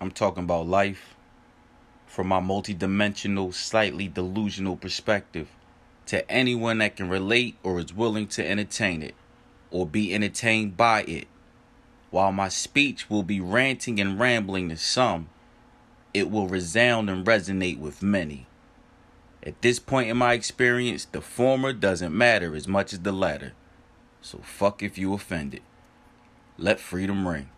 I'm talking about life from my multidimensional, slightly delusional perspective to anyone that can relate or is willing to entertain it or be entertained by it. While my speech will be ranting and rambling to some, it will resound and resonate with many. At this point in my experience, the former doesn't matter as much as the latter. So fuck if you offended. Let freedom ring.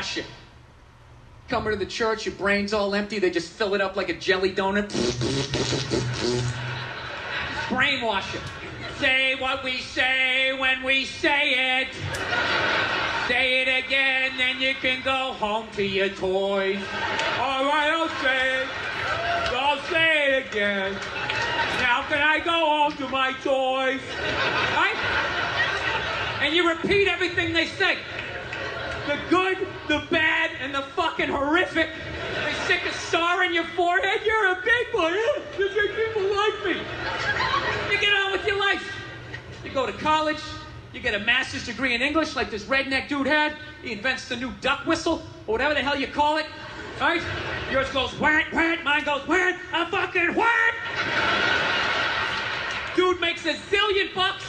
Brainwash you. Coming to the church, your brain's all empty, they just fill it up like a jelly donut. brainwash it. Say what we say when we say it. Say it again, then you can go home to your toys. All right, I'll say it. I'll say it again. Now can I go home to my toys? Right? And you repeat everything they say the good, the bad, and the fucking horrific. They stick a star in your forehead. You're a big boy. You think people like me. You get on with your life. You go to college. You get a master's degree in English, like this redneck dude had. He invents the new duck whistle, or whatever the hell you call it. Right? Yours goes whant, whant. Mine goes whant. A fucking whant. Dude makes a zillion bucks.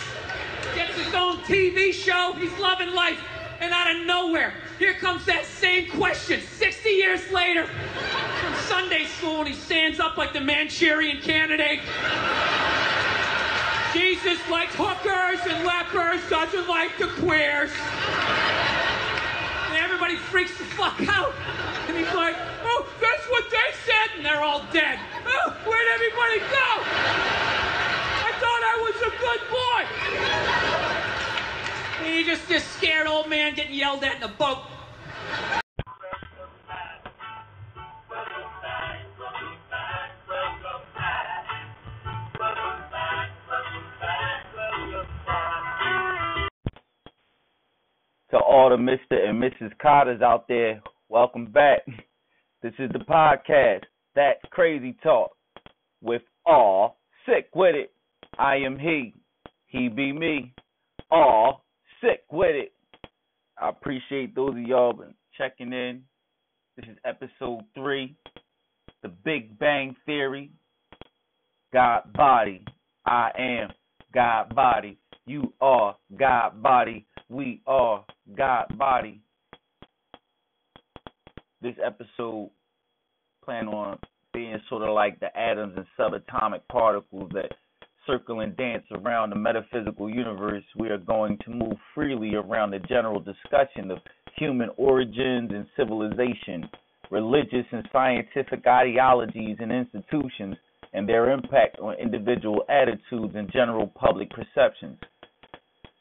Gets his own TV show. He's loving life. And out of nowhere, here comes that same question 60 years later from Sunday school, and he stands up like the Manchurian candidate. Jesus likes hookers and lepers, doesn't like the queers. And everybody freaks the fuck out. And he's like, oh, that's what they said, and they're all dead. Oh, where'd everybody go? I thought I was a good boy. Just this scared old man getting yelled at in a boat. To all the Mr. and Mrs. Cotters out there, welcome back. This is the podcast, That's Crazy Talk, with all sick with it. I am he, he be me, all sick with it. I appreciate those of y'all been checking in. This is episode three, the Big Bang Theory. God body. I am God body. You are God body. We are God body. This episode plan on being sort of like the atoms and subatomic particles that circle and dance around the metaphysical universe, we are going to move freely around the general discussion of human origins and civilization, religious and scientific ideologies and institutions, and their impact on individual attitudes and general public perceptions.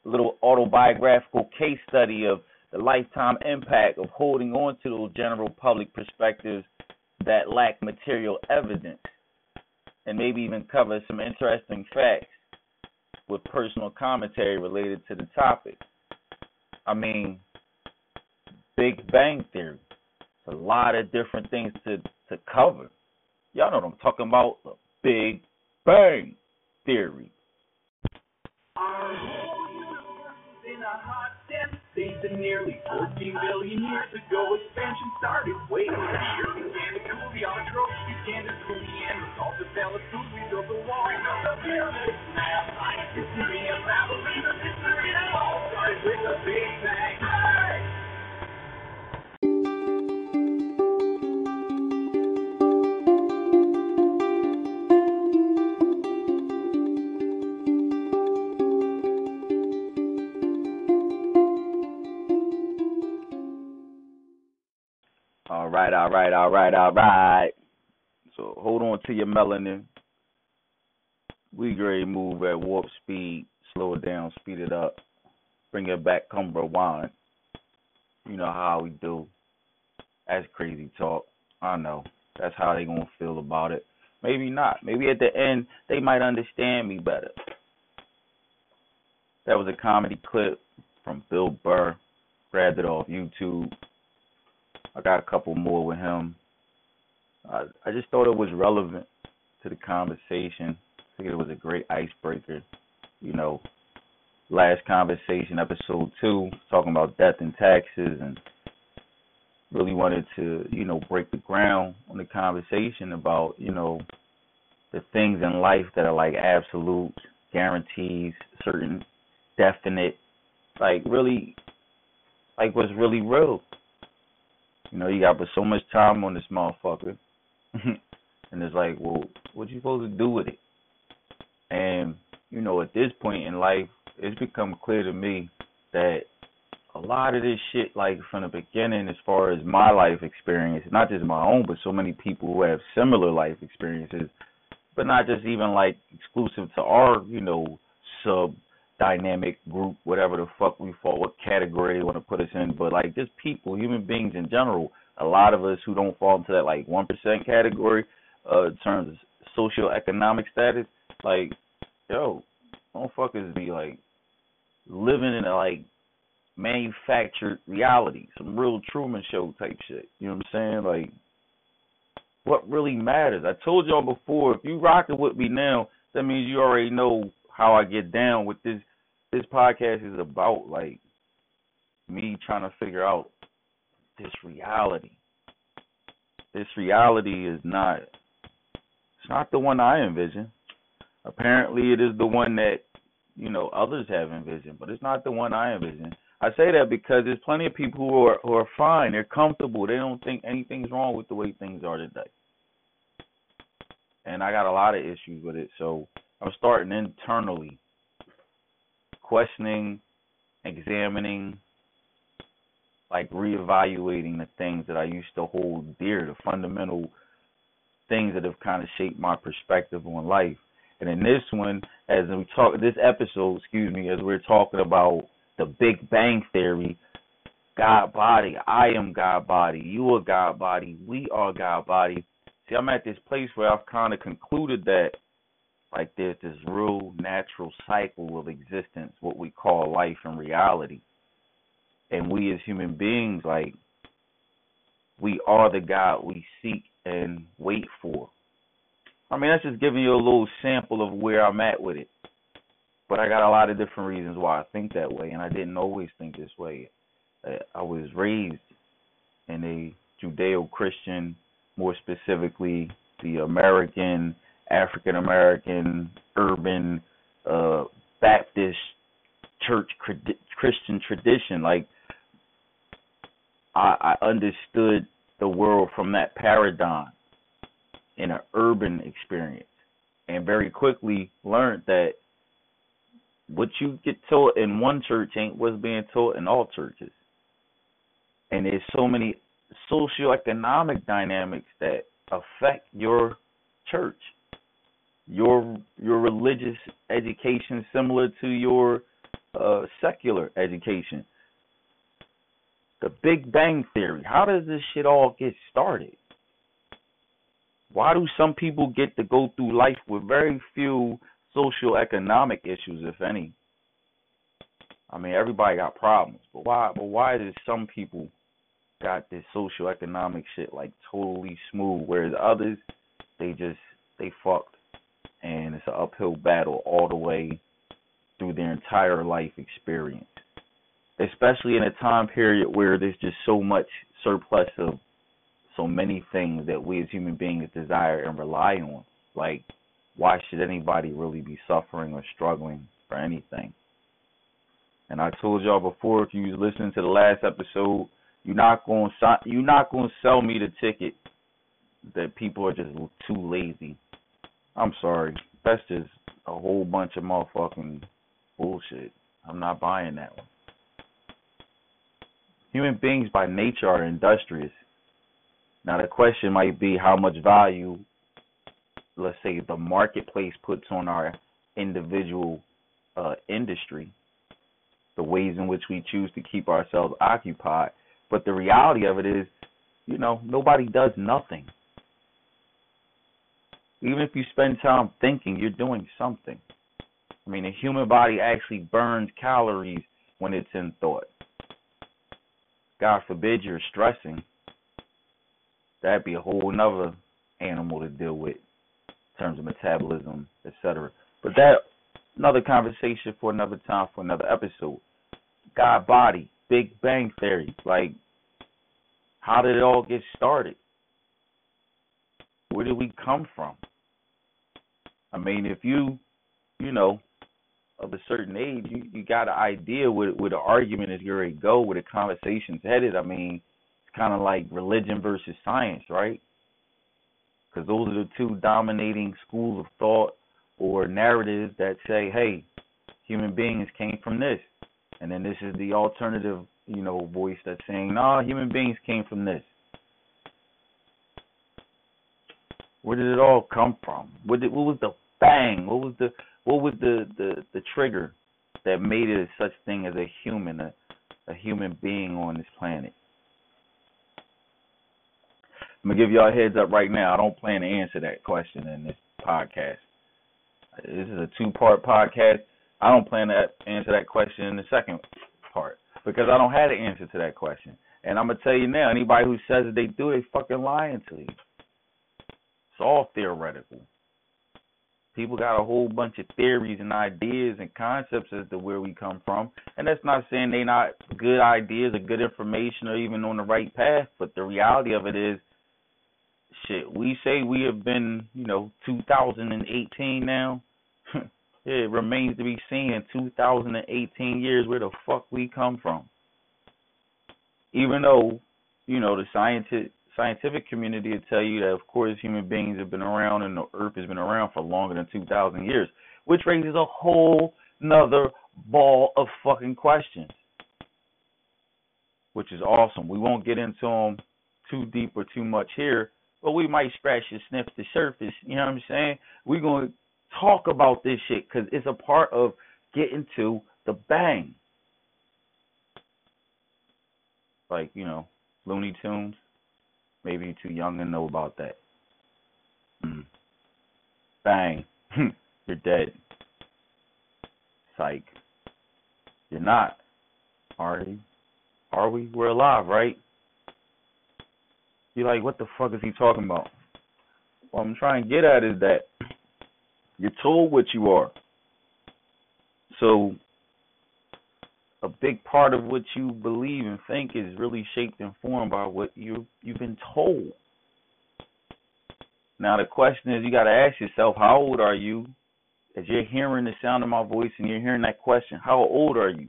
A little autobiographical case study of the lifetime impact of holding on to those general public perspectives that lack material evidence and maybe even cover some interesting facts with personal commentary related to the topic. I mean, Big Bang Theory. A lot of different things to to cover. Y'all know what I'm talking about. The Big Bang Theory. Nearly 14 billion years ago expansion started. The to cool, the developed food, we the wall, we the all started with the Big Bang. All right, all right, all right, all right. On to your melanin. We to move at warp speed. Slow it down, speed it up. Bring it back, come rewind. You know how we do. That's crazy talk. I know. That's how they gonna feel about it. Maybe not. Maybe at the end they might understand me better. That was a comedy clip from Bill Burr. Grabbed it off YouTube. I got a couple more with him. I I just thought it was relevant to the conversation. I think it was a great icebreaker. You know, last conversation, episode two, talking about death and taxes, and really wanted to, you know, break the ground on the conversation about, you know, the things in life that are like absolute guarantees, certain definite, like really, like what's really real. You know, you got but so much time on this motherfucker. Mm-hmm. and it's like, well, what you supposed to do with it? And, you know, at this point in life, it's become clear to me that a lot of this shit, like from the beginning, as far as my life experience, not just my own, but so many people who have similar life experiences, but not just even like exclusive to our, you know, sub dynamic group, whatever the fuck we fall, what category they want to put us in, but like just people, human beings in general. A lot of us who don't fall into that like one percent category, uh, in terms of social economic status, like, yo, motherfuckers be like living in a like manufactured reality, some real Truman Show type shit. You know what I'm saying? Like, what really matters? I told y'all before, if you rocking with me now, that means you already know how I get down with this this podcast is about like me trying to figure out this reality. This reality is not it's not the one I envision. Apparently it is the one that, you know, others have envisioned, but it's not the one I envision. I say that because there's plenty of people who are who are fine, they're comfortable, they don't think anything's wrong with the way things are today. And I got a lot of issues with it, so I'm starting internally questioning, examining, like reevaluating the things that I used to hold dear, the fundamental things that have kind of shaped my perspective on life. And in this one, as we talk, this episode, excuse me, as we're talking about the Big Bang Theory, God body, I am God body, you are God body, we are God body. See, I'm at this place where I've kind of concluded that like there's this real natural cycle of existence, what we call life and reality. And we as human beings, like, we are the God we seek and wait for. I mean, that's just giving you a little sample of where I'm at with it. But I got a lot of different reasons why I think that way, and I didn't always think this way. Uh, I was raised in a Judeo Christian, more specifically, the American African American urban uh Baptist church Christian tradition. Like I, I understood the world from that paradigm in an urban experience, and very quickly learned that what you get taught in one church ain't what's being taught in all churches. And there's so many socioeconomic dynamics that affect your church your your religious education similar to your uh, secular education. The Big Bang Theory. How does this shit all get started? Why do some people get to go through life with very few social economic issues, if any? I mean, everybody got problems, but why? But why does some people got this social economic shit like totally smooth, whereas others they just they fucked, and it's an uphill battle all the way through their entire life experience. Especially in a time period where there's just so much surplus of so many things that we as human beings desire and rely on. Like, why should anybody really be suffering or struggling for anything? And I told y'all before, if you was listening to the last episode, you're not to you're not going to sell me the ticket that people are just too lazy. I'm sorry, that's just a whole bunch of motherfucking bullshit. I'm not buying that one. Human beings by nature are industrious. Now the question might be how much value, let's say, the marketplace puts on our individual uh, industry, the ways in which we choose to keep ourselves occupied. But the reality of it is, you know, nobody does nothing. Even if you spend time thinking, you're doing something. I mean, the human body actually burns calories when it's in thought. God forbid you're stressing. That'd be a whole another animal to deal with in terms of metabolism, etc. But that another conversation for another time for another episode. God body, Big Bang Theory. Like, how did it all get started? Where did we come from? I mean, if you, you know, of a certain age, you, you got an idea where, where the argument is going to go, where the conversation's headed. I mean, it's kind of like religion versus science, right? Because those are the two dominating schools of thought or narratives that say, hey, human beings came from this. And then this is the alternative, you know, voice that's saying, no, nah, human beings came from this. Where did it all come from? What, did, what was the bang? What was the what was the the the trigger that made it such thing as a human, a a human being on this planet? I'm gonna give y'all a heads up right now. I don't plan to answer that question in this podcast. This is a two-part podcast. I don't plan to answer that question in the second part because I don't have the answer to that question. And I'm gonna tell you now, anybody who says that they do, they fucking lying to you. It's all theoretical people got a whole bunch of theories and ideas and concepts as to where we come from. And that's not saying they're not good ideas or good information or even on the right path, but the reality of it is shit, we say we have been, you know, 2018 now. it remains to be seen in 2018 years where the fuck we come from. Even though, you know, the scientists scientific community will tell you that, of course, human beings have been around and the Earth has been around for longer than 2,000 years, which raises a whole nother ball of fucking questions, which is awesome. We won't get into them too deep or too much here, but we might scratch and sniff the surface. You know what I'm saying? We're going to talk about this shit because it's a part of getting to the bang. Like, you know, Looney Tunes. Maybe you're too young to know about that. Mm. Bang. you're dead. Psych. You're not. Are you? Are we? We're alive, right? You're like, what the fuck is he talking about? What I'm trying to get at is that you're told what you are. So a big part of what you believe and think is really shaped and formed by what you you've been told. Now the question is you got to ask yourself how old are you? As you're hearing the sound of my voice and you're hearing that question how old are you?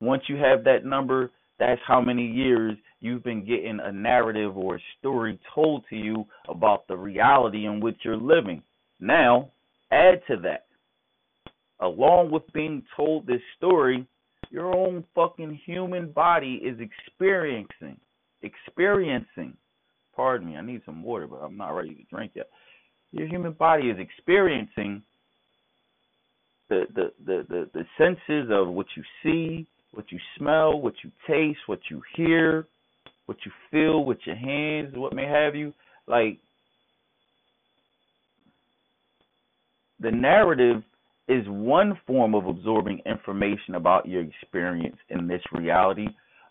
Once you have that number that's how many years you've been getting a narrative or a story told to you about the reality in which you're living. Now add to that. Along with being told this story your own fucking human body is experiencing experiencing pardon me i need some water but i'm not ready to drink yet. Your human body is experiencing the the the the, the senses of what you see what you smell what you taste what you hear what you feel with your hands what may have you. Like the narrative is one form of absorbing information about your experience in this reality,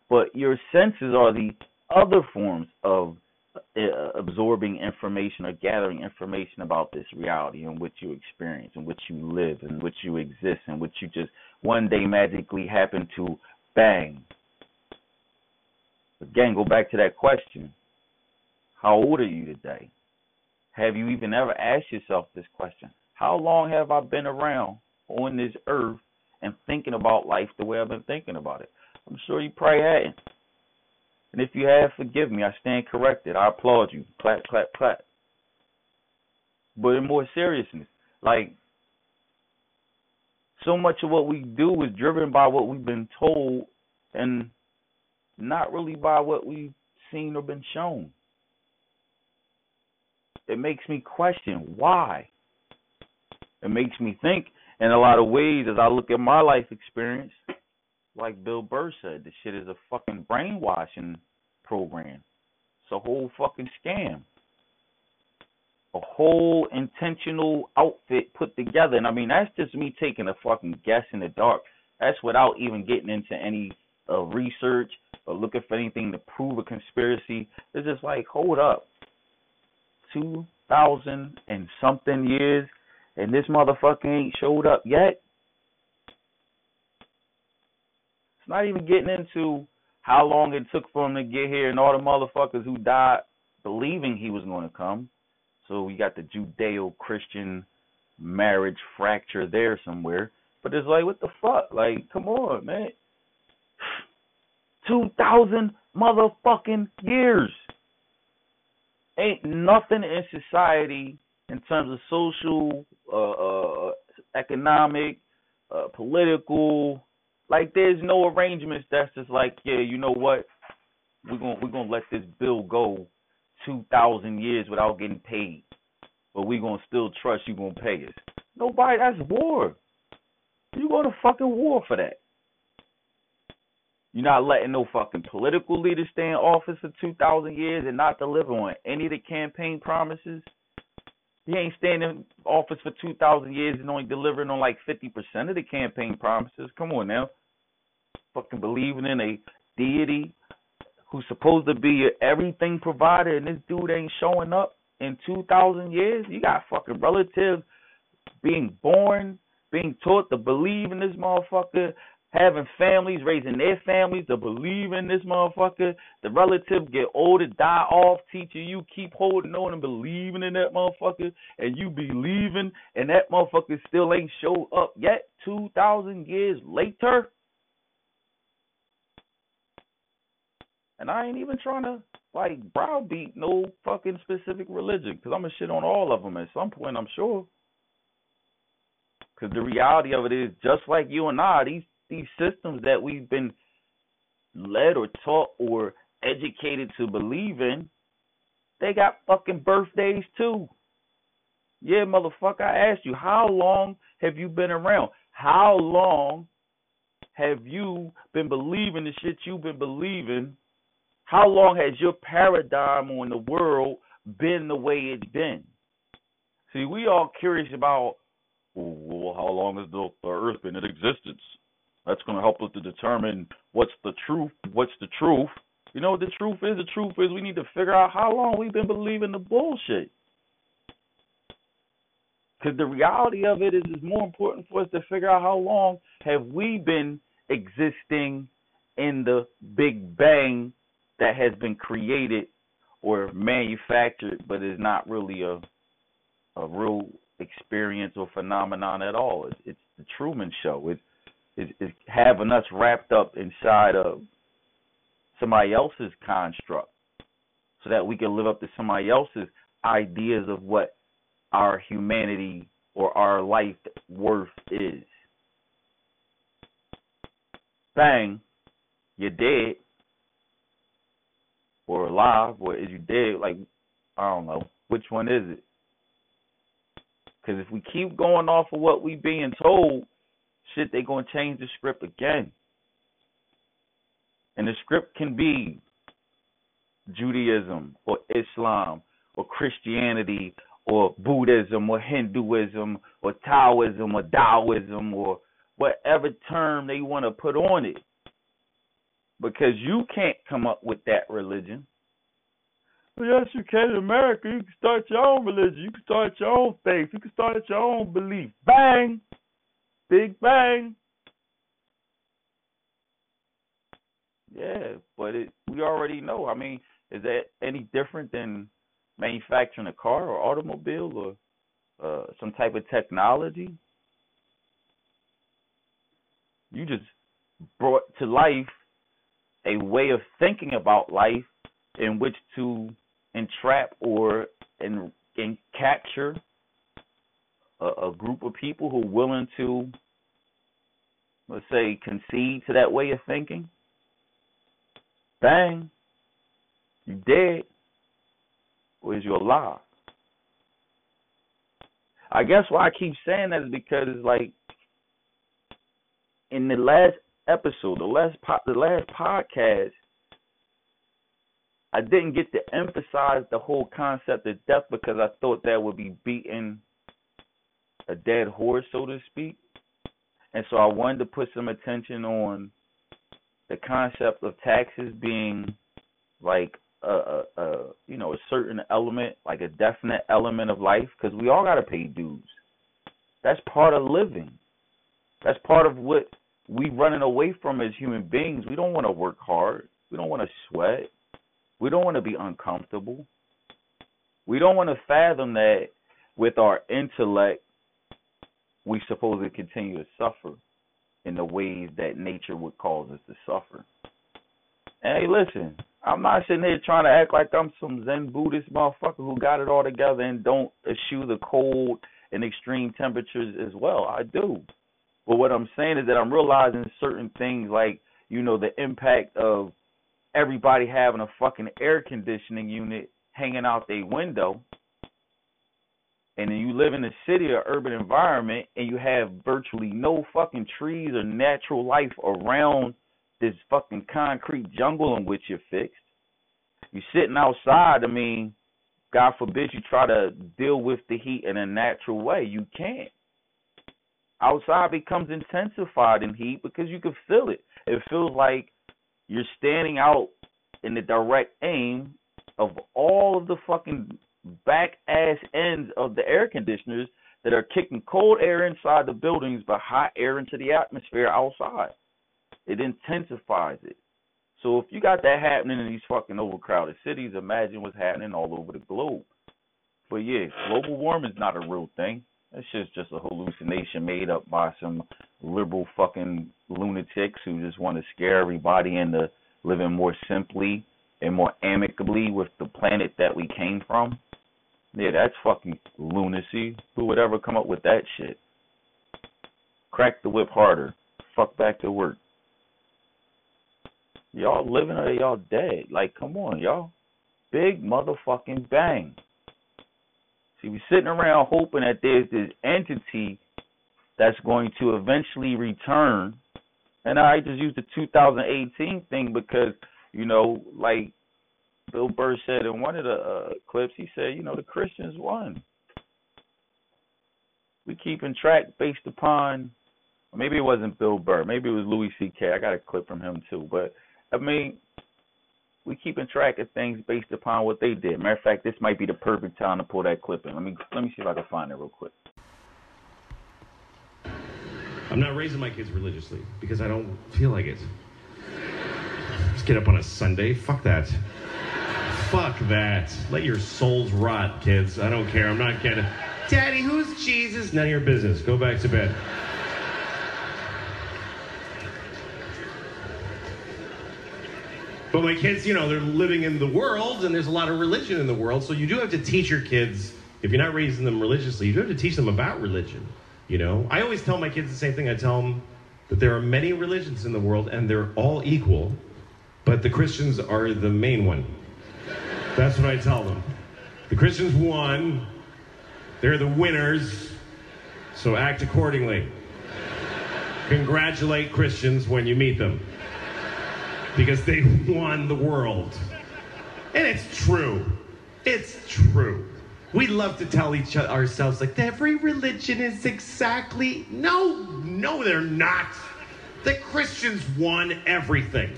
but your senses are the other forms of uh, absorbing information or gathering information about this reality in which you experience, in which you live, in which you exist, in which you just one day magically happen to bang. Again, go back to that question. How old are you today? Have you even ever asked yourself this question? How long have I been around on this earth and thinking about life the way I've been thinking about it? I'm sure you probably hadn't. And if you have, forgive me. I stand corrected. I applaud you. Clap, clap, clap. But in more seriousness, like so much of what we do is driven by what we've been told and not really by what we've seen or been shown. It makes me question why. It makes me think in a lot of ways as I look at my life experience, like Bill Burr said, this shit is a fucking brainwashing program. It's a whole fucking scam. A whole intentional outfit put together. And I mean, that's just me taking a fucking guess in the dark. That's without even getting into any uh, research or looking for anything to prove a conspiracy. It's just like, hold up. 2,000 and something years, and this motherfucker ain't showed up yet? It's not even getting into how long it took for him to get here and all the motherfuckers who died believing he was going to come. So we got the Judeo Christian marriage fracture there somewhere. But it's like, what the fuck? Like, come on, man. 2,000 motherfucking years. Ain't nothing in society in terms of social, uh, uh, economic, uh, political, like there's no arrangements that's just like, yeah, you know what? We're gonna we're gonna let this bill go two thousand years without getting paid. But we're gonna still trust you gonna pay us. Nobody that's war. You go to fucking war for that. You're not letting no fucking political leader stay in office for two thousand years and not deliver on any of the campaign promises. He ain't staying in office for 2,000 years and only delivering on like 50% of the campaign promises. Come on now. Fucking believing in a deity who's supposed to be your everything provider and this dude ain't showing up in 2,000 years. You got fucking relatives being born, being taught to believe in this motherfucker, having families, raising their families to believe in this motherfucker. The relatives get older, die off, teaching you keep holding on and believing in that motherfucker, and you believing, and that motherfucker still ain't showed up yet. Two thousand years later, and I ain't even trying to like browbeat no fucking specific religion, because I'm gonna shit on all of them at some point, I'm sure. Because the reality of it is, just like you and I, these these systems that we've been led or taught or educated to believe in, they got fucking birthdays too. Yeah, motherfucker, I asked you, how long have you been around? How long have you been believing the shit you've been believing? How long has your paradigm on the world been the way it's been? See, we all curious about well, how long has the earth been in existence? That's going to help us to determine what's the truth. What's the truth? You know what the truth is? The truth is we need to figure out how long we've been believing the bullshit. Because the reality of it is, it's more important for us to figure out how long have we been existing in the Big Bang that has been created or manufactured, but is not really a a real experience or phenomenon at all. It's, it's the Truman Show. It's is, is having us wrapped up inside of somebody else's construct so that we can live up to somebody else's ideas of what our humanity or our life worth is. Bang, you're dead or alive, or is you dead? Like, I don't know. Which one is it? Because if we keep going off of what we being told, shit, they're going to change the script again. And the script can be Judaism or Islam or Christianity or Buddhism or Hinduism or Taoism or Taoism or whatever term they want to put on it. because you can't come up with that religion. Well, yes, you can in America. You can start your own religion. You can start your own faith. You can start your own belief. Bang! Big bang. Yeah, but it we already know. I mean, is that any different than manufacturing a car or automobile or uh, some type of technology? You just brought to life a way of thinking about life in which to entrap or and, and capture a, a group of people who are willing to let's say concede to that way of thinking bang you dead or is you alive? I guess why i keep saying that is because it's like in the last episode the last po- the last podcast I didn't get to emphasize the whole concept of death because I thought that would be beating a dead horse, so to speak. And so I wanted to put some attention on the concept of taxes being like a, a, a you know a certain element, like a definite element of life, because we all got to pay dues. That's part of living. That's part of what we running away from as human beings. We don't want to work hard. We don't want to sweat. We don't want to be uncomfortable. We don't want to fathom that with our intellect, we supposed to continue to suffer in the ways that nature would cause us to suffer. hey, listen, I'm not sitting here trying to act like I'm some Zen Buddhist motherfucker who got it all together and don't eschew the cold and extreme temperatures as well. I do. But what I'm saying is that I'm realizing certain things like, you know, the impact of everybody having a fucking air conditioning unit hanging out their window and then you live in a city or urban environment and you have virtually no fucking trees or natural life around this fucking concrete jungle in which you're fixed. You're sitting outside, I mean, God forbid you try to deal with the heat in a natural way. You can't. Outside becomes intensified in heat because you can feel it. It feels like you're standing out in the direct aim of all of the fucking back ass ends of the air conditioners that are kicking cold air inside the buildings but hot air into the atmosphere outside. It intensifies it. So if you got that happening in these fucking overcrowded cities, imagine what's happening all over the globe. But yeah, global warming is not a real thing. That shit's just a hallucination made up by some liberal fucking lunatics who just want to scare everybody into living more simply and more amicably with the planet that we came from. Yeah, that's fucking lunacy. Who would ever come up with that shit? Crack the whip harder. Fuck back to work. Y'all living or y'all dead? Like, come on, y'all. Big motherfucking bang. See, we sitting around hoping that there's this entity that's going to eventually return. And I just used the 2018 thing because, you know, like Bill Burr said in one of the uh, clips, he said, you know, the Christians won. We keeping track based upon, maybe it wasn't Bill Burr, maybe it was Louis C.K. I got a clip from him too, but I mean, we keeping track of things based upon what they did. Matter of fact, this might be the perfect time to pull that clip in. Let me let me see if I can find it real quick. I'm not raising my kids religiously because I don't feel like it. Just get up on a Sunday. Fuck that. Fuck that. Let your souls rot, kids. I don't care. I'm not kidding. Daddy, who's Jesus? None of your business. Go back to bed. But my kids, you know, they're living in the world and there's a lot of religion in the world. So you do have to teach your kids, if you're not raising them religiously, you do have to teach them about religion. You know, I always tell my kids the same thing. I tell them that there are many religions in the world and they're all equal, but the Christians are the main one. That's what I tell them. The Christians won, they're the winners, so act accordingly. Congratulate Christians when you meet them because they won the world. And it's true. It's true. We love to tell each other ourselves like every religion is exactly no, no, they're not. The Christians won everything.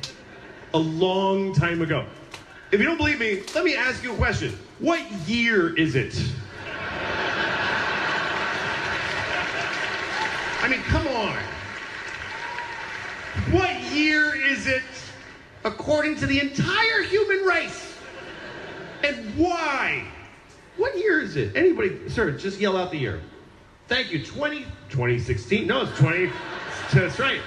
a long time ago. If you don't believe me, let me ask you a question. What year is it? I mean, come on. What year is it according to the entire human race? And why? What year is it? Anybody, sir, just yell out the year. Thank you. 20, 2016. No, it's 20. That's right.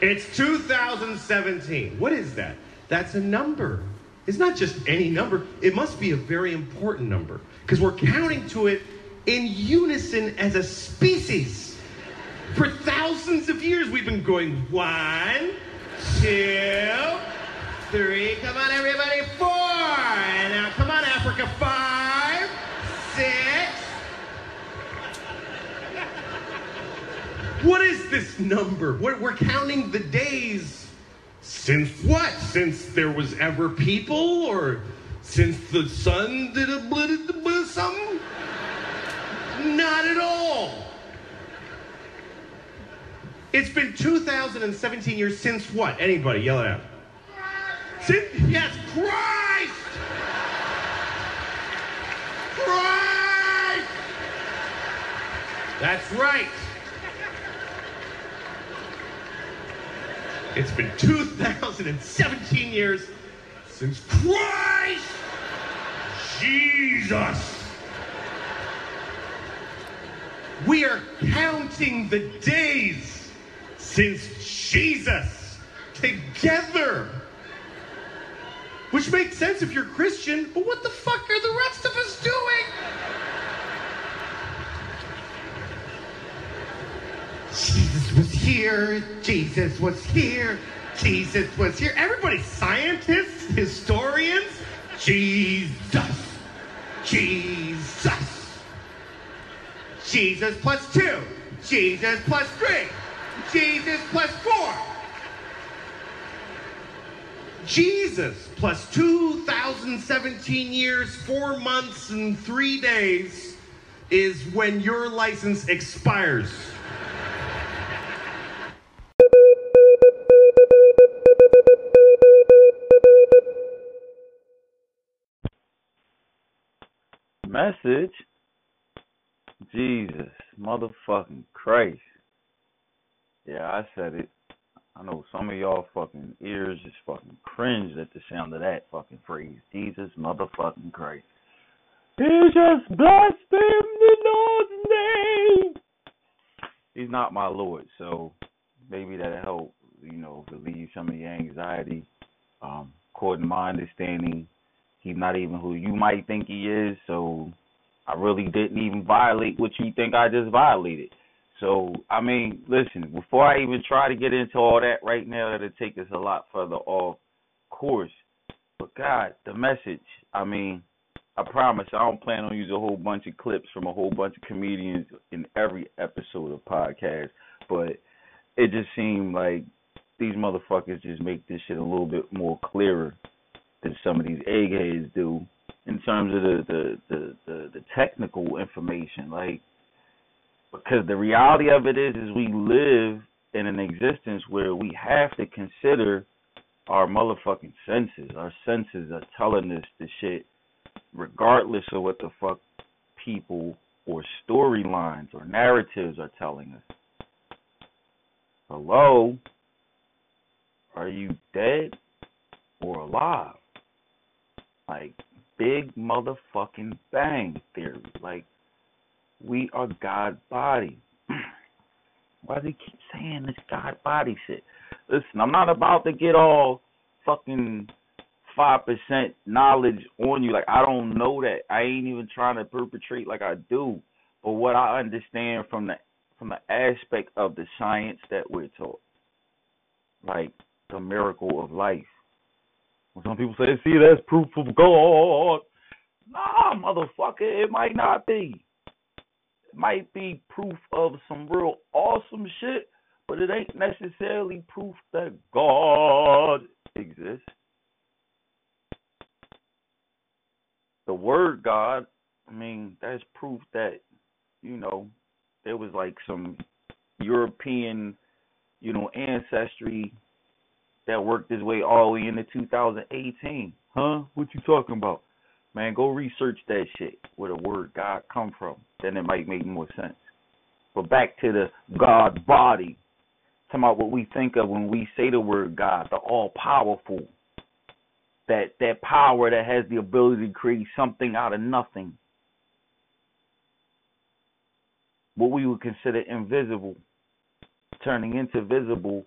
It's 2017. What is that? That's a number. It's not just any number. It must be a very important number because we're counting to it in unison as a species. For thousands of years, we've been going one, two, three. Come on, everybody, four. Now, come on, Africa, five, six. What is this number? We're, we're counting the days since what? Since there was ever people, or since the sun did a blit blit something? Not at all. It's been 2017 years since what? Anybody, yell it out. Since, yes, Christ! Christ! That's right. It's been 2017 years since Christ Jesus. We are counting the days since Jesus together. Which makes sense if you're Christian, but what the fuck are the rest of us doing? Jesus was here. Jesus was here. Jesus was here. Everybody, scientists, historians. Jesus. Jesus. Jesus plus two. Jesus plus three. Jesus plus four. Jesus plus 2017 years, four months, and three days is when your license expires. Message. Jesus, motherfucking Christ. Yeah, I said it. I know some of y'all fucking ears just fucking cringed at the sound of that fucking phrase. Jesus, motherfucking Christ. He just blasphemed the Lord's name. He's not my Lord, so maybe that'll help, you know, relieve some of your anxiety. Um, according to my understanding, he's not even who you might think he is, so I really didn't even violate what you think I just violated. So, I mean, listen, before I even try to get into all that right now, that'll take us a lot further off course. But God, the message, I mean, I promise I don't plan on using a whole bunch of clips from a whole bunch of comedians in every episode of podcast, but it just seemed like these motherfuckers just make this shit a little bit more clearer some of these eggheads do in terms of the the the, the, the technical information. Like because the reality of it is is we live in an existence where we have to consider our motherfucking senses. Our senses are telling us the shit regardless of what the fuck people or storylines or narratives are telling us. Hello? Are you dead or alive? Like big motherfucking bang theory. Like we are God body. Why do they keep saying this God body shit? Listen, I'm not about to get all fucking five percent knowledge on you. Like I don't know that. I ain't even trying to perpetrate like I do. But what I understand from the from the aspect of the science that we're taught. Like the miracle of life. Some people say, see, that's proof of God. Nah, motherfucker, it might not be. It might be proof of some real awesome shit, but it ain't necessarily proof that God exists. The word God, I mean, that's proof that, you know, there was like some European, you know, ancestry that worked his way all the way into 2018. Huh? What you talking about? Man, go research that shit. Where the word God come from. Then it might make more sense. But back to the God body. Talking about what we think of when we say the word God, the all powerful. That that power that has the ability to create something out of nothing. What we would consider invisible, turning into visible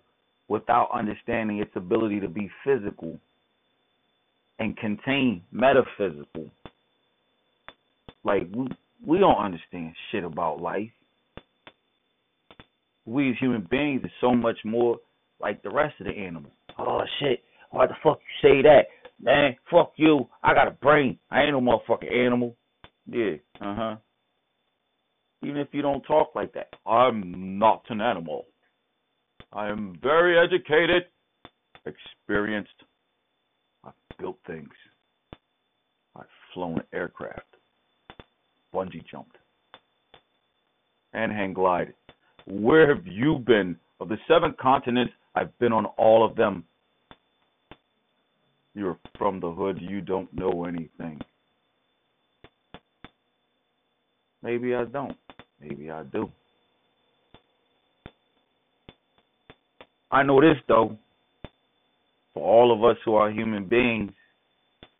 without understanding its ability to be physical and contain metaphysical. Like we, we don't understand shit about life. We as human beings are so much more like the rest of the animals. Oh shit! Why the fuck you say that? Man, fuck you. I got a brain. I ain't no motherfucking animal. Yeah, uh huh. Even if you don't talk like that, I'm not an animal. I am very educated, experienced. I've built things. I've flown aircraft, bungee jumped, and hang glided. Where have you been? Of the seven continents, I've been on all of them. You're from the hood, you don't know anything. Maybe I don't. Maybe I do. I know this though. For all of us who are human beings,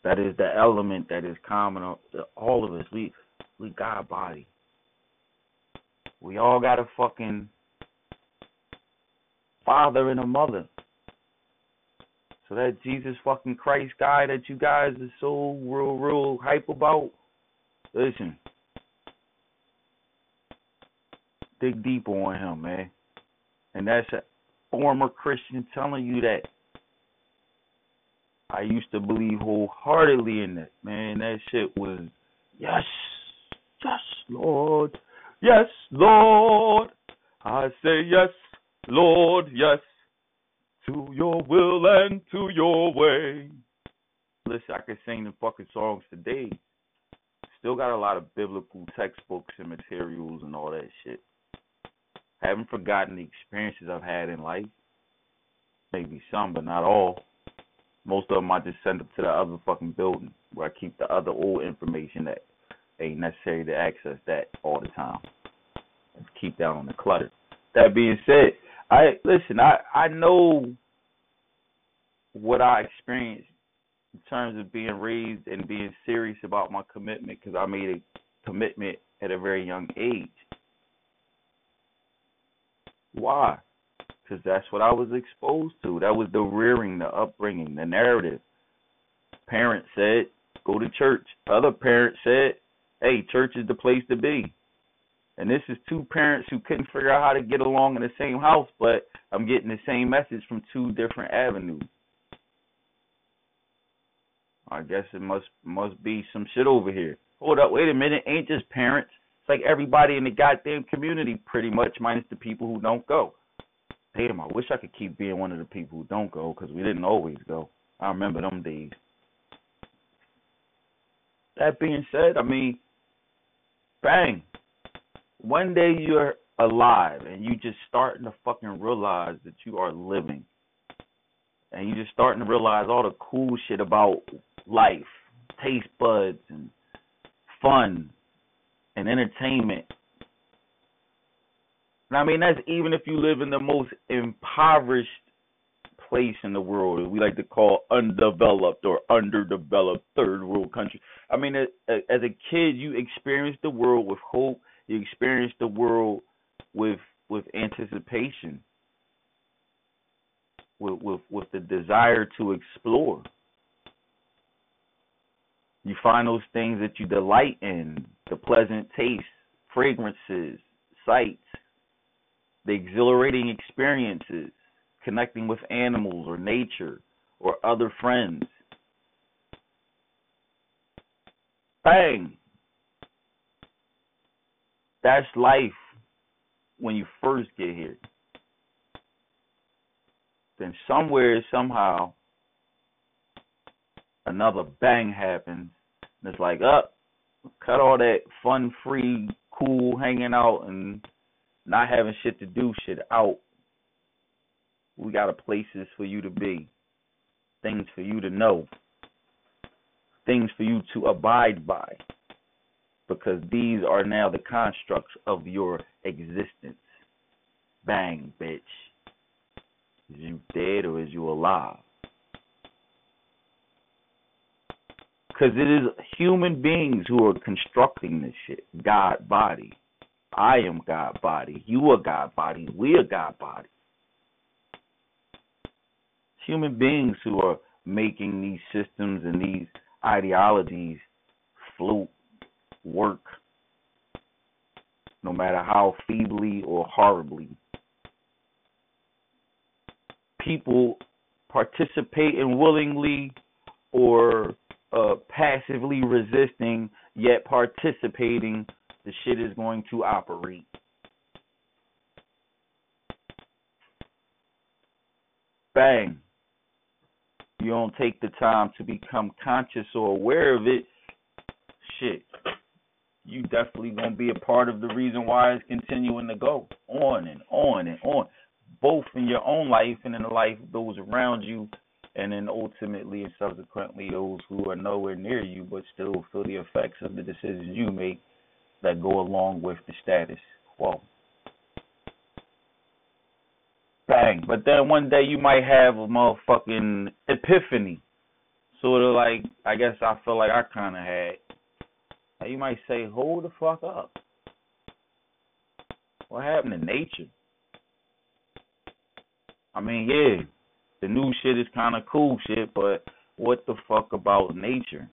that is the element that is common to all of us. We we got a body. We all got a fucking father and a mother. So that Jesus fucking Christ guy that you guys are so real, real hype about, listen, dig deep on him, man. And that's a former Christian telling you that. I used to believe wholeheartedly in that. Man, that shit was yes, yes, Lord. Yes, Lord. I say yes, Lord, yes, to your will and to your way. Listen, I could sing the fucking songs today. Still got a lot of biblical textbooks and materials and all that shit. I haven't forgotten the experiences I've had in life. Maybe some, but not all. Most of them I just send up to the other fucking building where I keep the other old information that ain't necessary to access that all the time. Keep that on the clutter. That being said, I listen. I I know what I experienced in terms of being raised and being serious about my commitment because I made a commitment at a very young age. Why? Because that's what I was exposed to. That was the rearing, the upbringing, the narrative. Parents said, go to church. Other parents said, hey, church is the place to be. And this is two parents who couldn't figure out how to get along in the same house, but I'm getting the same message from two different avenues. I guess it must must be some shit over here. Hold up, wait a minute. Ain't just parents. Like everybody in the goddamn community, pretty much, minus the people who don't go. Damn, I wish I could keep being one of the people who don't go because we didn't always go. I remember them days. That being said, I mean, bang. One day you're alive and you just starting to fucking realize that you are living. And you just starting to realize all the cool shit about life, taste buds and fun and entertainment and I mean, that's even if you live in the most impoverished place in the world, we like to call undeveloped or underdeveloped third world country. I mean, as a kid, you experience the world with hope. You experience the world with with anticipation, with with with the desire to explore. You find those things that you delight in, the pleasant taste, fragrances, sights, the exhilarating experiences, connecting with animals or nature or other friends. Bang! That's life when you first get here. Then somewhere, somehow, another bang happens. And it's like, up, oh, cut all that fun, free, cool hanging out and not having shit to do shit out. We got a places for you to be, things for you to know, things for you to abide by, because these are now the constructs of your existence. Bang, bitch. Is you dead or is you alive? Because it is human beings who are constructing this shit. God body. I am God body. You are God body. We are God body. Human beings who are making these systems and these ideologies float, work, no matter how feebly or horribly. People participating willingly or uh, passively resisting, yet participating the shit is going to operate. Bang. You don't take the time to become conscious or aware of it, shit. You definitely gonna be a part of the reason why it's continuing to go on and on and on, both in your own life and in the life of those around you, and then ultimately and subsequently those who are nowhere near you but still feel the effects of the decisions you make that go along with the status quo. Bang. But then one day you might have a motherfucking epiphany. Sort of like, I guess I feel like I kind of had. You might say, hold the fuck up. What happened to nature? I mean, yeah, the new shit is kind of cool shit, but what the fuck about nature?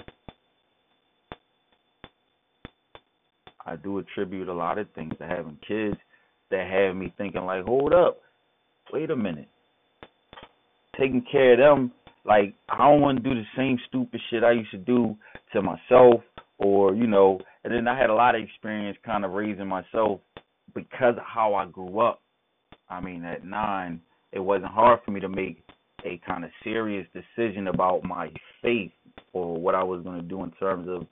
I do attribute a lot of things to having kids that have me thinking like, hold up, wait a minute. Taking care of them, like I don't want to do the same stupid shit I used to do to myself, or you know. And then I had a lot of experience kind of raising myself because of how I grew up. I mean, at nine, it wasn't hard for me to make a kind of serious decision about my faith or what I was going to do in terms of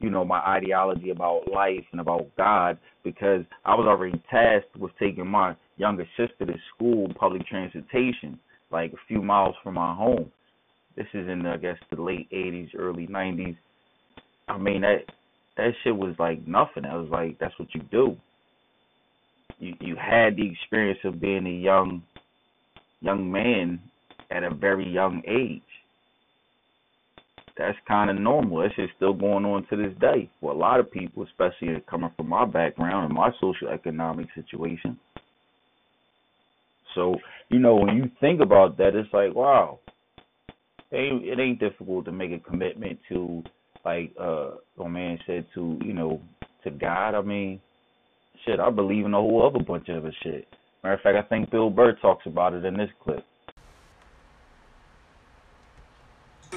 you know, my ideology about life and about God because I was already tasked with taking my younger sister to school public transportation, like a few miles from my home. This is in the, I guess the late eighties, early nineties. I mean that that shit was like nothing. I was like, that's what you do. You you had the experience of being a young young man at a very young age that's kind of normal. That shit's still going on to this day for a lot of people, especially coming from my background and my social economic situation. So, you know, when you think about that, it's like, wow, it ain't, difficult to make a commitment to, like, uh, a man said to, you know, to God. I mean, shit, I believe in a whole other bunch of other shit. Matter of fact, I think Bill Burr talks about it in this clip.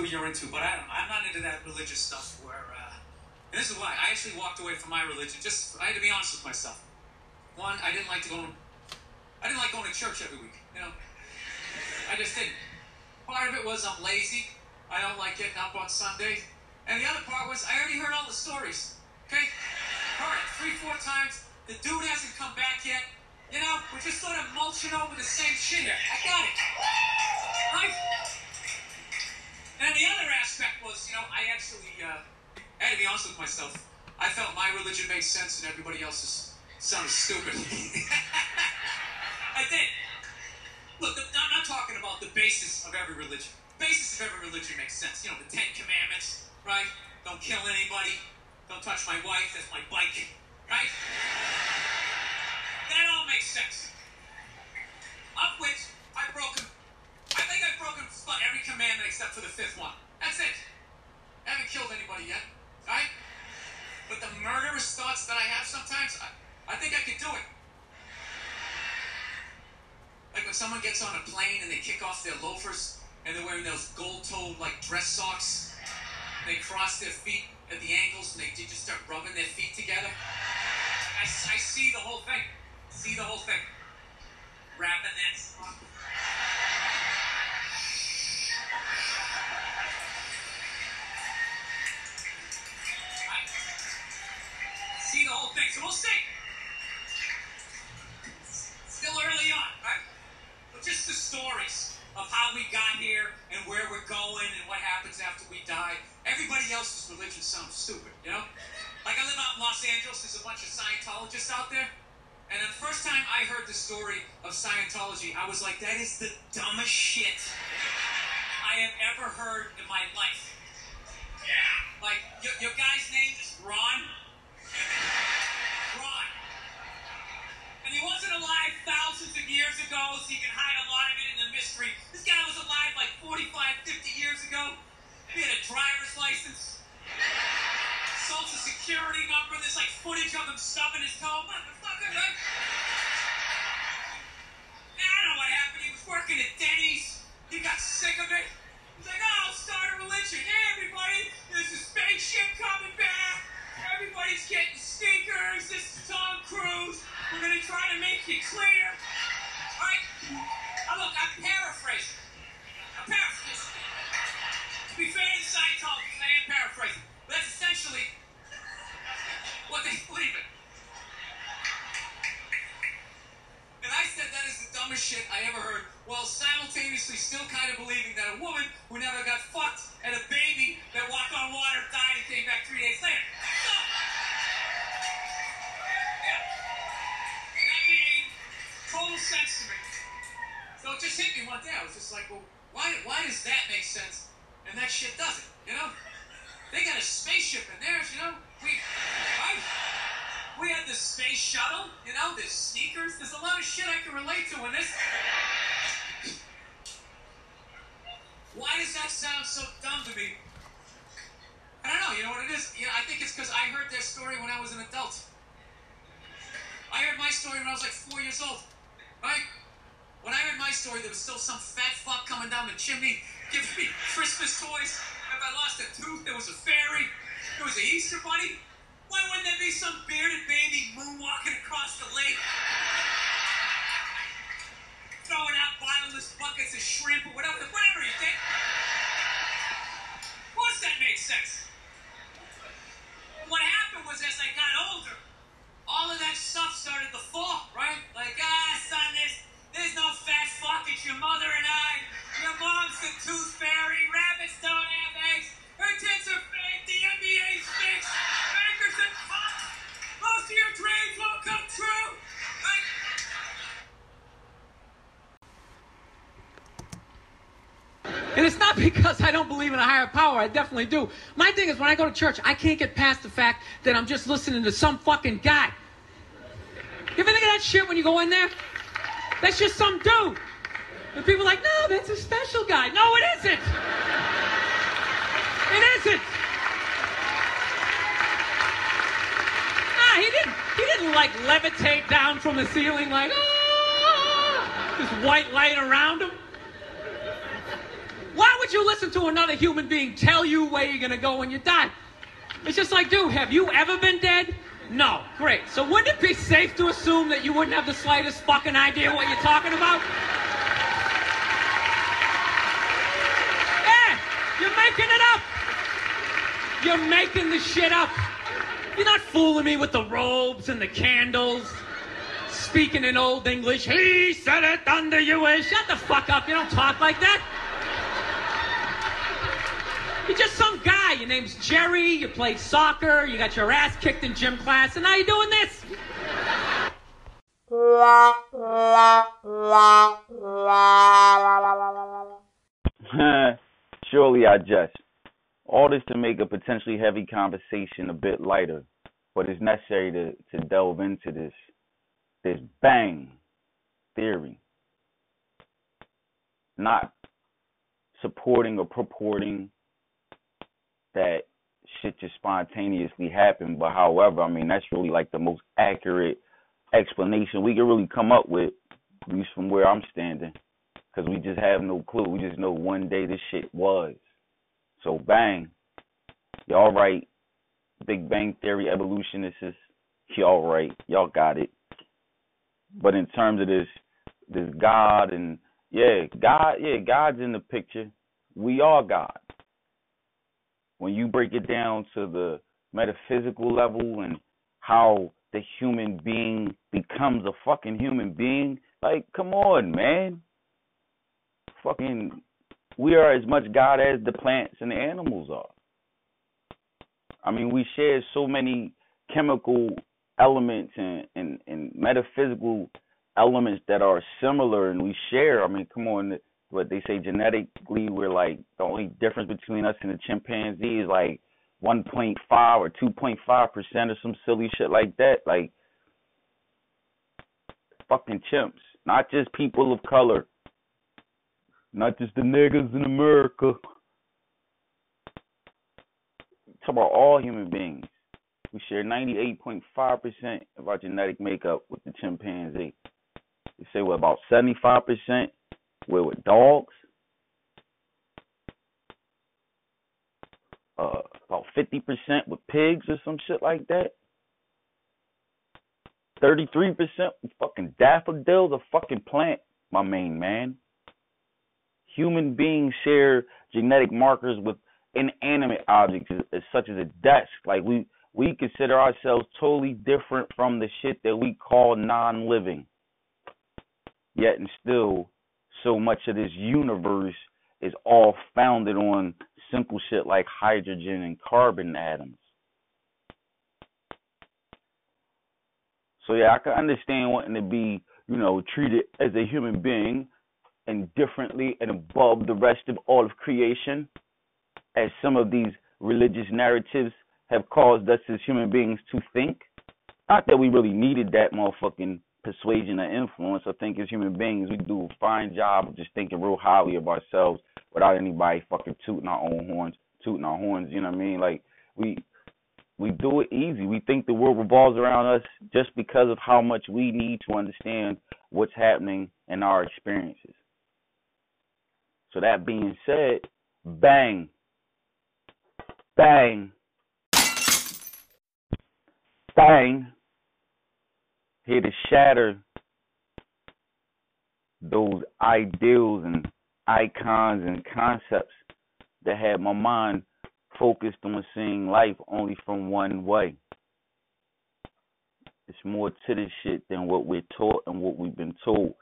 Who you're into, but I, I'm not into that religious stuff where, uh, this is why, I actually walked away from my religion, just, I had to be honest with myself. One, I didn't like to go, I didn't like going to church every week, you know, I just didn't. Part of it was I'm lazy, I don't like getting up on Sundays, and the other part was I already heard all the stories, okay? Heard it three, four times, the dude hasn't come back yet, you know, we're just sort of mulching over the same shit. I got it. Right? And the other aspect was, you know, I actually uh, had to be honest with myself. I felt my religion made sense and everybody else's sounded stupid. I did. Look, I'm not talking about the basis of every religion. The basis of every religion makes sense. You know, the Ten Commandments, right? Don't kill anybody. Don't touch my wife. That's my bike, right? That all makes sense. Of which I've broken I think I've broken every commandment except for the fifth one. That's it. I haven't killed anybody yet, right? But the murderous thoughts that I have sometimes, I, I think I could do it. Like when someone gets on a plane and they kick off their loafers and they're wearing those gold-toed like dress socks. They cross their feet at the ankles and they just start rubbing their feet together. I, I see the whole thing. See the whole thing. Wrapping that the whole thing. So we'll see. Still early on, right? But just the stories. Of how we got here and where we're going and what happens after we die. Everybody else's religion sounds stupid, you know? Like I live out in Los Angeles, there's a bunch of Scientologists out there. And the first time I heard the story of Scientology, I was like, that is the dumbest shit I have ever heard in my life. Yeah. Like, your, your guy's name is Ron. Ron. And he wasn't alive thousands of years ago, so you can hide a lot of it in the mystery. This guy was alive like 45, 50 years ago. He had a driver's license, social security number. There's like footage of him stubbing his toe. Motherfucker, right? I know what happened. He was working at Denny's. He got sick of it. He's like, oh, I'll start a religion. Hey, everybody, there's a spaceship coming back. Everybody's getting sneakers. This is Tom Cruise. We're going to try to make you clear. All right? Now, look, I'm paraphrasing. I'm paraphrasing. To be fair to Scientology, I am paraphrasing. But that's essentially what they believe in. And I said that is the dumbest shit I ever heard, while simultaneously still kind of believing that a woman who never got fucked and a baby that walked on water died and came back three days later. So, yeah. That made total sense to me. So it just hit me one day. I was just like, well, why, why does that make sense and that shit doesn't? You know? They got a spaceship in theirs, you know? We, right? We had the space shuttle, you know, there's sneakers. There's a lot of shit I can relate to in this. Why does that sound so dumb to me? I don't know. You know what it is? You know, I think it's because I heard their story when I was an adult. I heard my story when I was like four years old, right? When I heard my story, there was still some fat fuck coming down the chimney giving me Christmas toys. If I lost a tooth, there was a fairy. There was an Easter bunny. Why wouldn't there be some bearded baby moonwalking across the lake? Throwing out bottomless buckets of shrimp or whatever, whatever you think. Of course that makes sense. What happened was as I got older, all of that stuff started to fall, right? Like, ah, son, there's, there's no fat fuck, it's your mother and I. Your mom's the tooth fairy, And it's not because I don't believe in a higher power. I definitely do. My thing is, when I go to church, I can't get past the fact that I'm just listening to some fucking guy. You ever think of that shit when you go in there? That's just some dude. And people are like, no, that's a special guy. No, it isn't. It isn't. Nah, he didn't. He didn't like levitate down from the ceiling like, ah, this white light around him. Why would you listen to another human being tell you where you're gonna go when you die? It's just like, dude, have you ever been dead? No. Great. So wouldn't it be safe to assume that you wouldn't have the slightest fucking idea what you're talking about? Yeah, you're making it up. You're making the shit up. You're not fooling me with the robes and the candles. Speaking in old English, he said it under you is. Shut the fuck up. You don't talk like that. You're just some guy. Your name's Jerry. You played soccer. You got your ass kicked in gym class, and now you're doing this. Surely I jest. All this to make a potentially heavy conversation a bit lighter, but it's necessary to, to delve into this this bang theory. Not supporting or purporting that shit just spontaneously happened, but however, I mean that's really like the most accurate explanation we can really come up with, at least from where I'm standing, because we just have no clue. We just know one day this shit was. So bang, y'all right. Big Bang Theory evolutionists, y'all right. Y'all got it. But in terms of this, this God and yeah, God, yeah, God's in the picture. We are God. When you break it down to the metaphysical level and how the human being becomes a fucking human being, like, come on, man. fucking we are as much God as the plants and the animals are. I mean, we share so many chemical elements and, and, and metaphysical elements that are similar and we share. I mean, come on, what they say genetically, we're like the only difference between us and the chimpanzee is like 1.5 or 2.5 percent or some silly shit like that. Like fucking chimps, not just people of color, not just the niggas in America. Talk about all human beings. We share 98.5% of our genetic makeup with the chimpanzee. They say what about 75% with dogs? Uh, about 50% with pigs or some shit like that. 33% with fucking daffodils, a fucking plant, my main man. Human beings share genetic markers with inanimate objects such as a desk. Like we we consider ourselves totally different from the shit that we call non-living. Yet and still, so much of this universe is all founded on simple shit like hydrogen and carbon atoms. So yeah, I can understand wanting to be, you know, treated as a human being and differently and above the rest of all of creation, as some of these religious narratives have caused us as human beings to think. Not that we really needed that motherfucking persuasion or influence. I think as human beings, we do a fine job of just thinking real highly of ourselves without anybody fucking tooting our own horns, tooting our horns. You know what I mean? Like we we do it easy. We think the world revolves around us just because of how much we need to understand what's happening in our experiences. So that being said, bang, bang, bang, here to shatter those ideals and icons and concepts that had my mind focused on seeing life only from one way. It's more to this shit than what we're taught and what we've been told.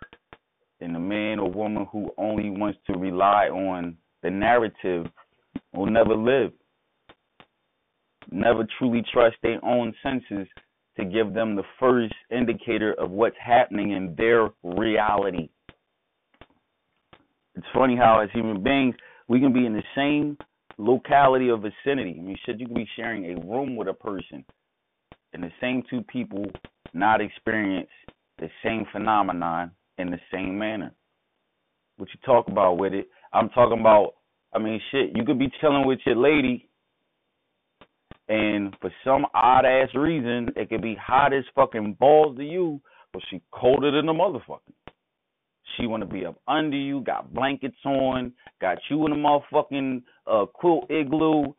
And a man or woman who only wants to rely on the narrative will never live. Never truly trust their own senses to give them the first indicator of what's happening in their reality. It's funny how, as human beings, we can be in the same locality or vicinity. I mean, shit, you be sharing a room with a person, and the same two people not experience the same phenomenon in the same manner. What you talk about with it? I'm talking about. I mean, shit. You could be chilling with your lady, and for some odd ass reason, it could be hot as fucking balls to you, but she colder than a motherfucker. She want to be up under you, got blankets on, got you in a motherfucking uh, quilt igloo,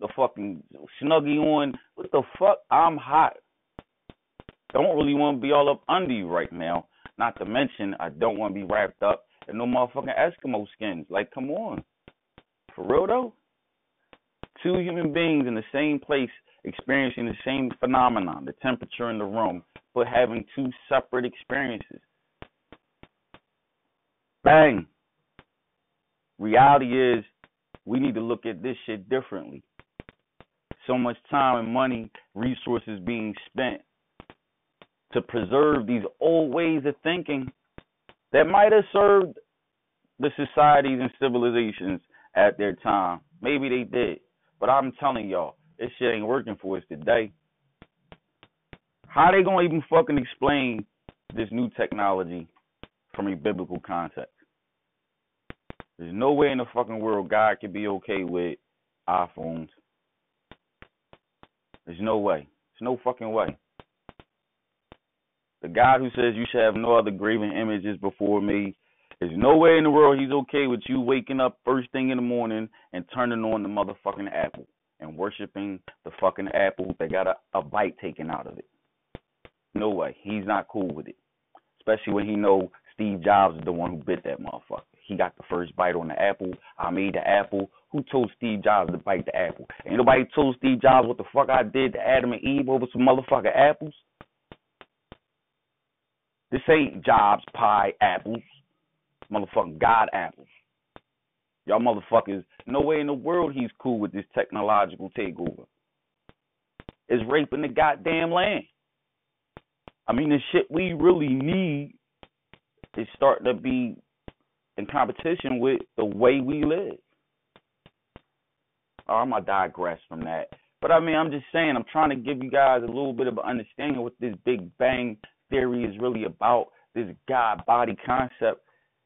the fucking snuggie on. What the fuck? I'm hot. Don't really want to be all up under you right now. Not to mention, I don't want to be wrapped up in no motherfucking Eskimo skins. Like, come on. For real though? Two human beings in the same place experiencing the same phenomenon, the temperature in the room, but having two separate experiences. Bang. Reality is we need to look at this shit differently. So much time and money, resources being spent to preserve these old ways of thinking that might have served the societies and civilizations at their time. Maybe they did. But I'm telling y'all, this shit ain't working for us today. How they gonna even fucking explain this new technology from a biblical context? There's no way in the fucking world God could be okay with iPhones. There's no way. There's no fucking way. The God who says you should have no other graven images before me, there's no way in the world he's okay with you waking up first thing in the morning and turning on the motherfucking apple and worshiping the fucking apple that got a, a bite taken out of it. No way. He's not cool with it. Especially when he know Steve Jobs is the one who bit that motherfucker. He got the first bite on the apple. I made the apple. Who told Steve Jobs to bite the apple? Ain't nobody told Steve Jobs what the fuck I did to Adam and Eve over some motherfucking apples. This ain't Jobs pie apples, motherfucking God apples. Y'all motherfuckers, no way in the world he's cool with this technological takeover. It's raping the goddamn land. I mean, the shit we really need is starting to be in competition with the way we live. Oh, I'm gonna digress from that. But I mean, I'm just saying, I'm trying to give you guys a little bit of an understanding of what this Big Bang theory is really about. This God body concept.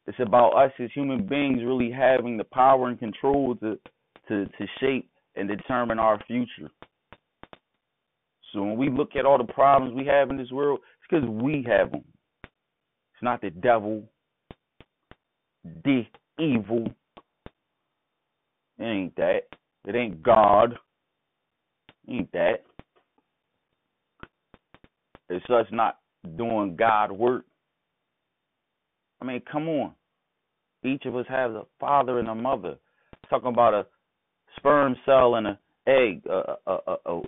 It's about us as human beings really having the power and control to to to shape and determine our future. So when we look at all the problems we have in this world, it's because we have them. It's not the devil, the evil. It ain't that. It ain't God. It ain't that. It's us not doing God work. I mean, come on. Each of us has a father and a mother. Talking about a sperm cell and an egg, a, a, a,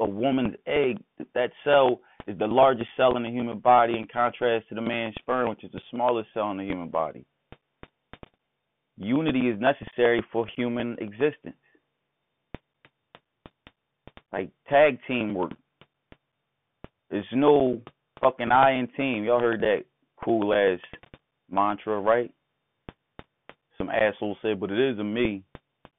a, woman's egg. That cell is the largest cell in the human body, in contrast to the man's sperm, which is the smallest cell in the human body. Unity is necessary for human existence. Like tag team work. There's no fucking I in team. Y'all heard that cool ass mantra, right? Some asshole said, but it is a me.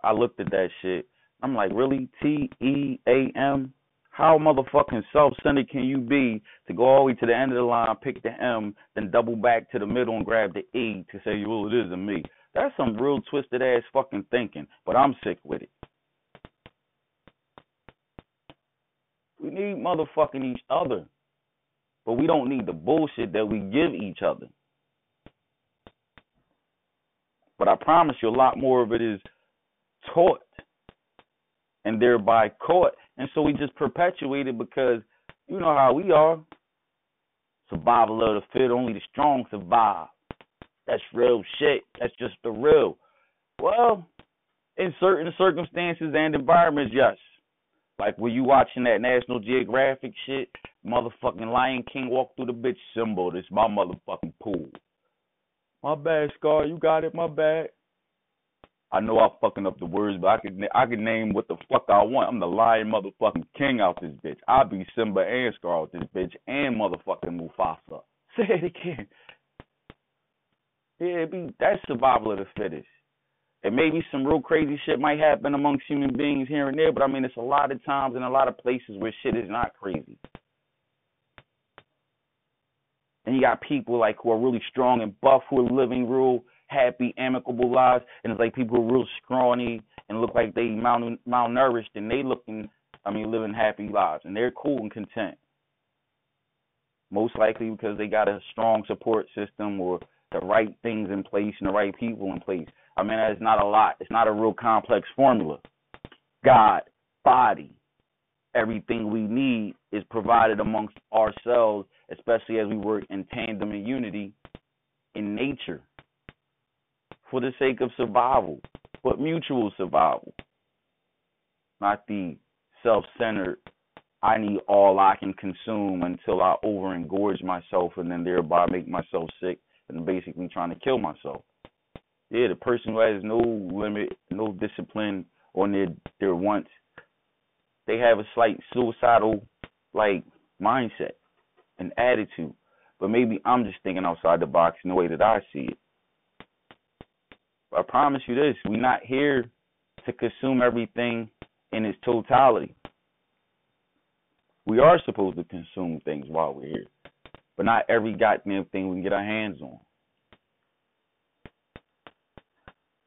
I looked at that shit. I'm like, really? T E A M? How motherfucking self centered can you be to go all the way to the end of the line, pick the M, then double back to the middle and grab the E to say, well, it is a me? That's some real twisted ass fucking thinking, but I'm sick with it. We need motherfucking each other, but we don't need the bullshit that we give each other. But I promise you, a lot more of it is taught and thereby caught. And so we just perpetuate it because you know how we are. Survival of the fit, only the strong survive. That's real shit. That's just the real. Well, in certain circumstances and environments, yes. Like when you watching that National Geographic shit, motherfucking Lion King walk through the bitch symbol. This my motherfucking pool. My bad, Scar. You got it. My bad. I know I'm fucking up the words, but I could I could name what the fuck I want. I'm the lion motherfucking king out this bitch. I'll be Simba and Scar out this bitch and motherfucking Mufasa. Say it again. Yeah, it be that's survival of the fittest. And maybe some real crazy shit might happen amongst human beings here and there, but I mean it's a lot of times and a lot of places where shit is not crazy. And you got people like who are really strong and buff who are living real happy, amicable lives, and it's like people who are real scrawny and look like they mal- malnourished and they looking, I mean, living happy lives, and they're cool and content. Most likely because they got a strong support system or the right things in place and the right people in place. I mean, it's not a lot. It's not a real complex formula. God, body, everything we need is provided amongst ourselves, especially as we work in tandem and unity in nature for the sake of survival, but mutual survival, not the self centered, I need all I can consume until I overengorge myself and then thereby make myself sick and basically trying to kill myself. Yeah, the person who has no limit, no discipline on their their wants, they have a slight suicidal like mindset and attitude. But maybe I'm just thinking outside the box in the way that I see it. I promise you this, we're not here to consume everything in its totality. We are supposed to consume things while we're here, but not every goddamn thing we can get our hands on.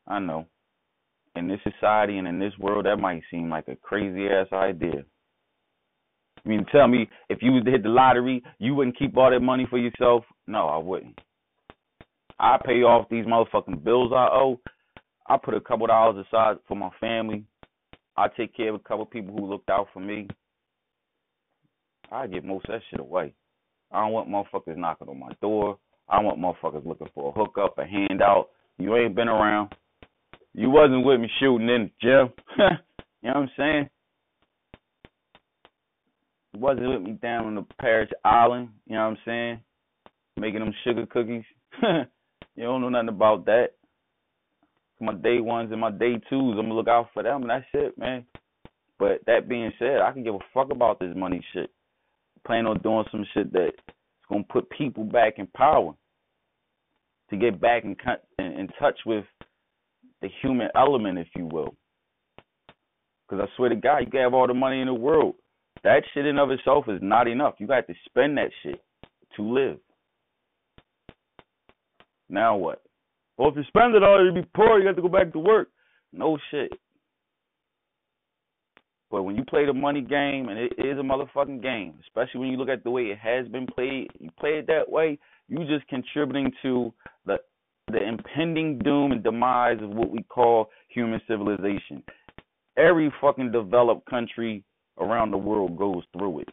I know. In this society and in this world, that might seem like a crazy ass idea. I mean, tell me, if you was to hit the lottery, you wouldn't keep all that money for yourself? No, I wouldn't. I pay off these motherfucking bills I owe. I put a couple dollars aside for my family. I take care of a couple people who looked out for me. I get most of that shit away. I don't want motherfuckers knocking on my door. I want motherfuckers looking for a hookup, a handout. You ain't been around. You wasn't with me shooting in the gym. you know what I'm saying? Wasn't with me down on the Parris Island. You know what I'm saying? Making them sugar cookies. You don't know nothing about that. My day ones and my day twos, I'm gonna look out for them, and that's it, man. But that being said, I can give a fuck about this money shit. Plan on doing some shit that's gonna put people back in power to get back in, in, in touch with the human element, if you will. Because I swear to God, you can have all the money in the world. That shit in of itself is not enough. You got to spend that shit to live. Now what? Well, if you spend it all, you'll be poor. You have to go back to work. No shit. But when you play the money game, and it is a motherfucking game, especially when you look at the way it has been played, you play it that way, you just contributing to the the impending doom and demise of what we call human civilization. Every fucking developed country around the world goes through it.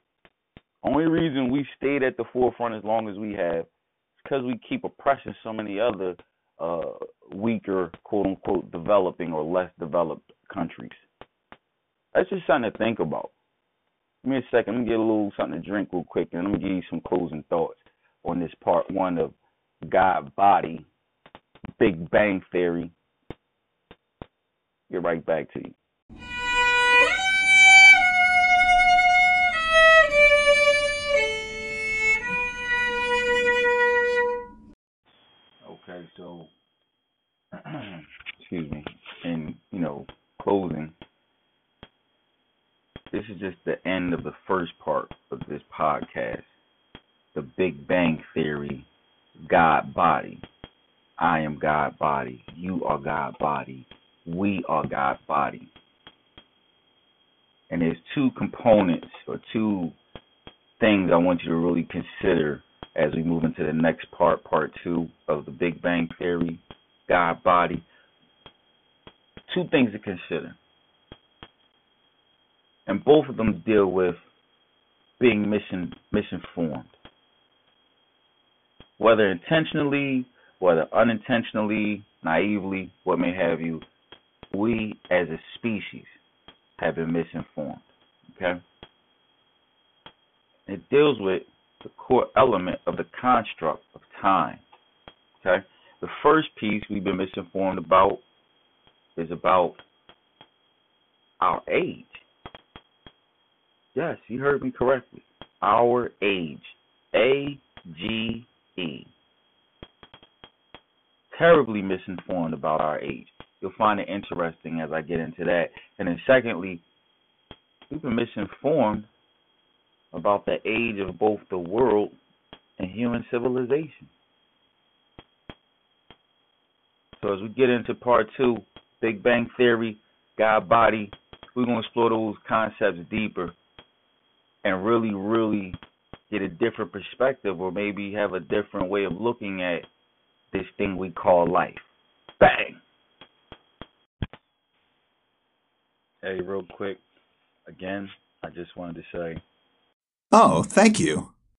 Only reason we stayed at the forefront as long as we have is because we keep oppressing so many other uh, weaker, quote unquote, developing or less developed countries. That's just something to think about. Give me a second. Let me get a little something to drink real quick, and let me give you some closing thoughts on this part one of God Body, Big Bang Theory. Get right back to you. Okay, so excuse me. In you know closing, this is just the end of the first part of this podcast. The Big Bang Theory, God Body. I am God Body. You are God Body. We are God Body. And there's two components or two things I want you to really consider as we move into the next part, part two of the Big Bang Theory, God Body. Two things to consider. And both of them deal with being mission misinformed. Whether intentionally, whether unintentionally, naively, what may have you, we as a species have been misinformed. Okay? It deals with the core element of the construct of time. Okay? The first piece we've been misinformed about is about our age. Yes, you heard me correctly. Our age. A G E. Terribly misinformed about our age. You'll find it interesting as I get into that. And then, secondly, we've been misinformed about the age of both the world and human civilization. So as we get into part two, Big Bang Theory, God Body, we're going to explore those concepts deeper and really, really get a different perspective or maybe have a different way of looking at this thing we call life. Bang! Hey, real quick, again, I just wanted to say Oh, thank you.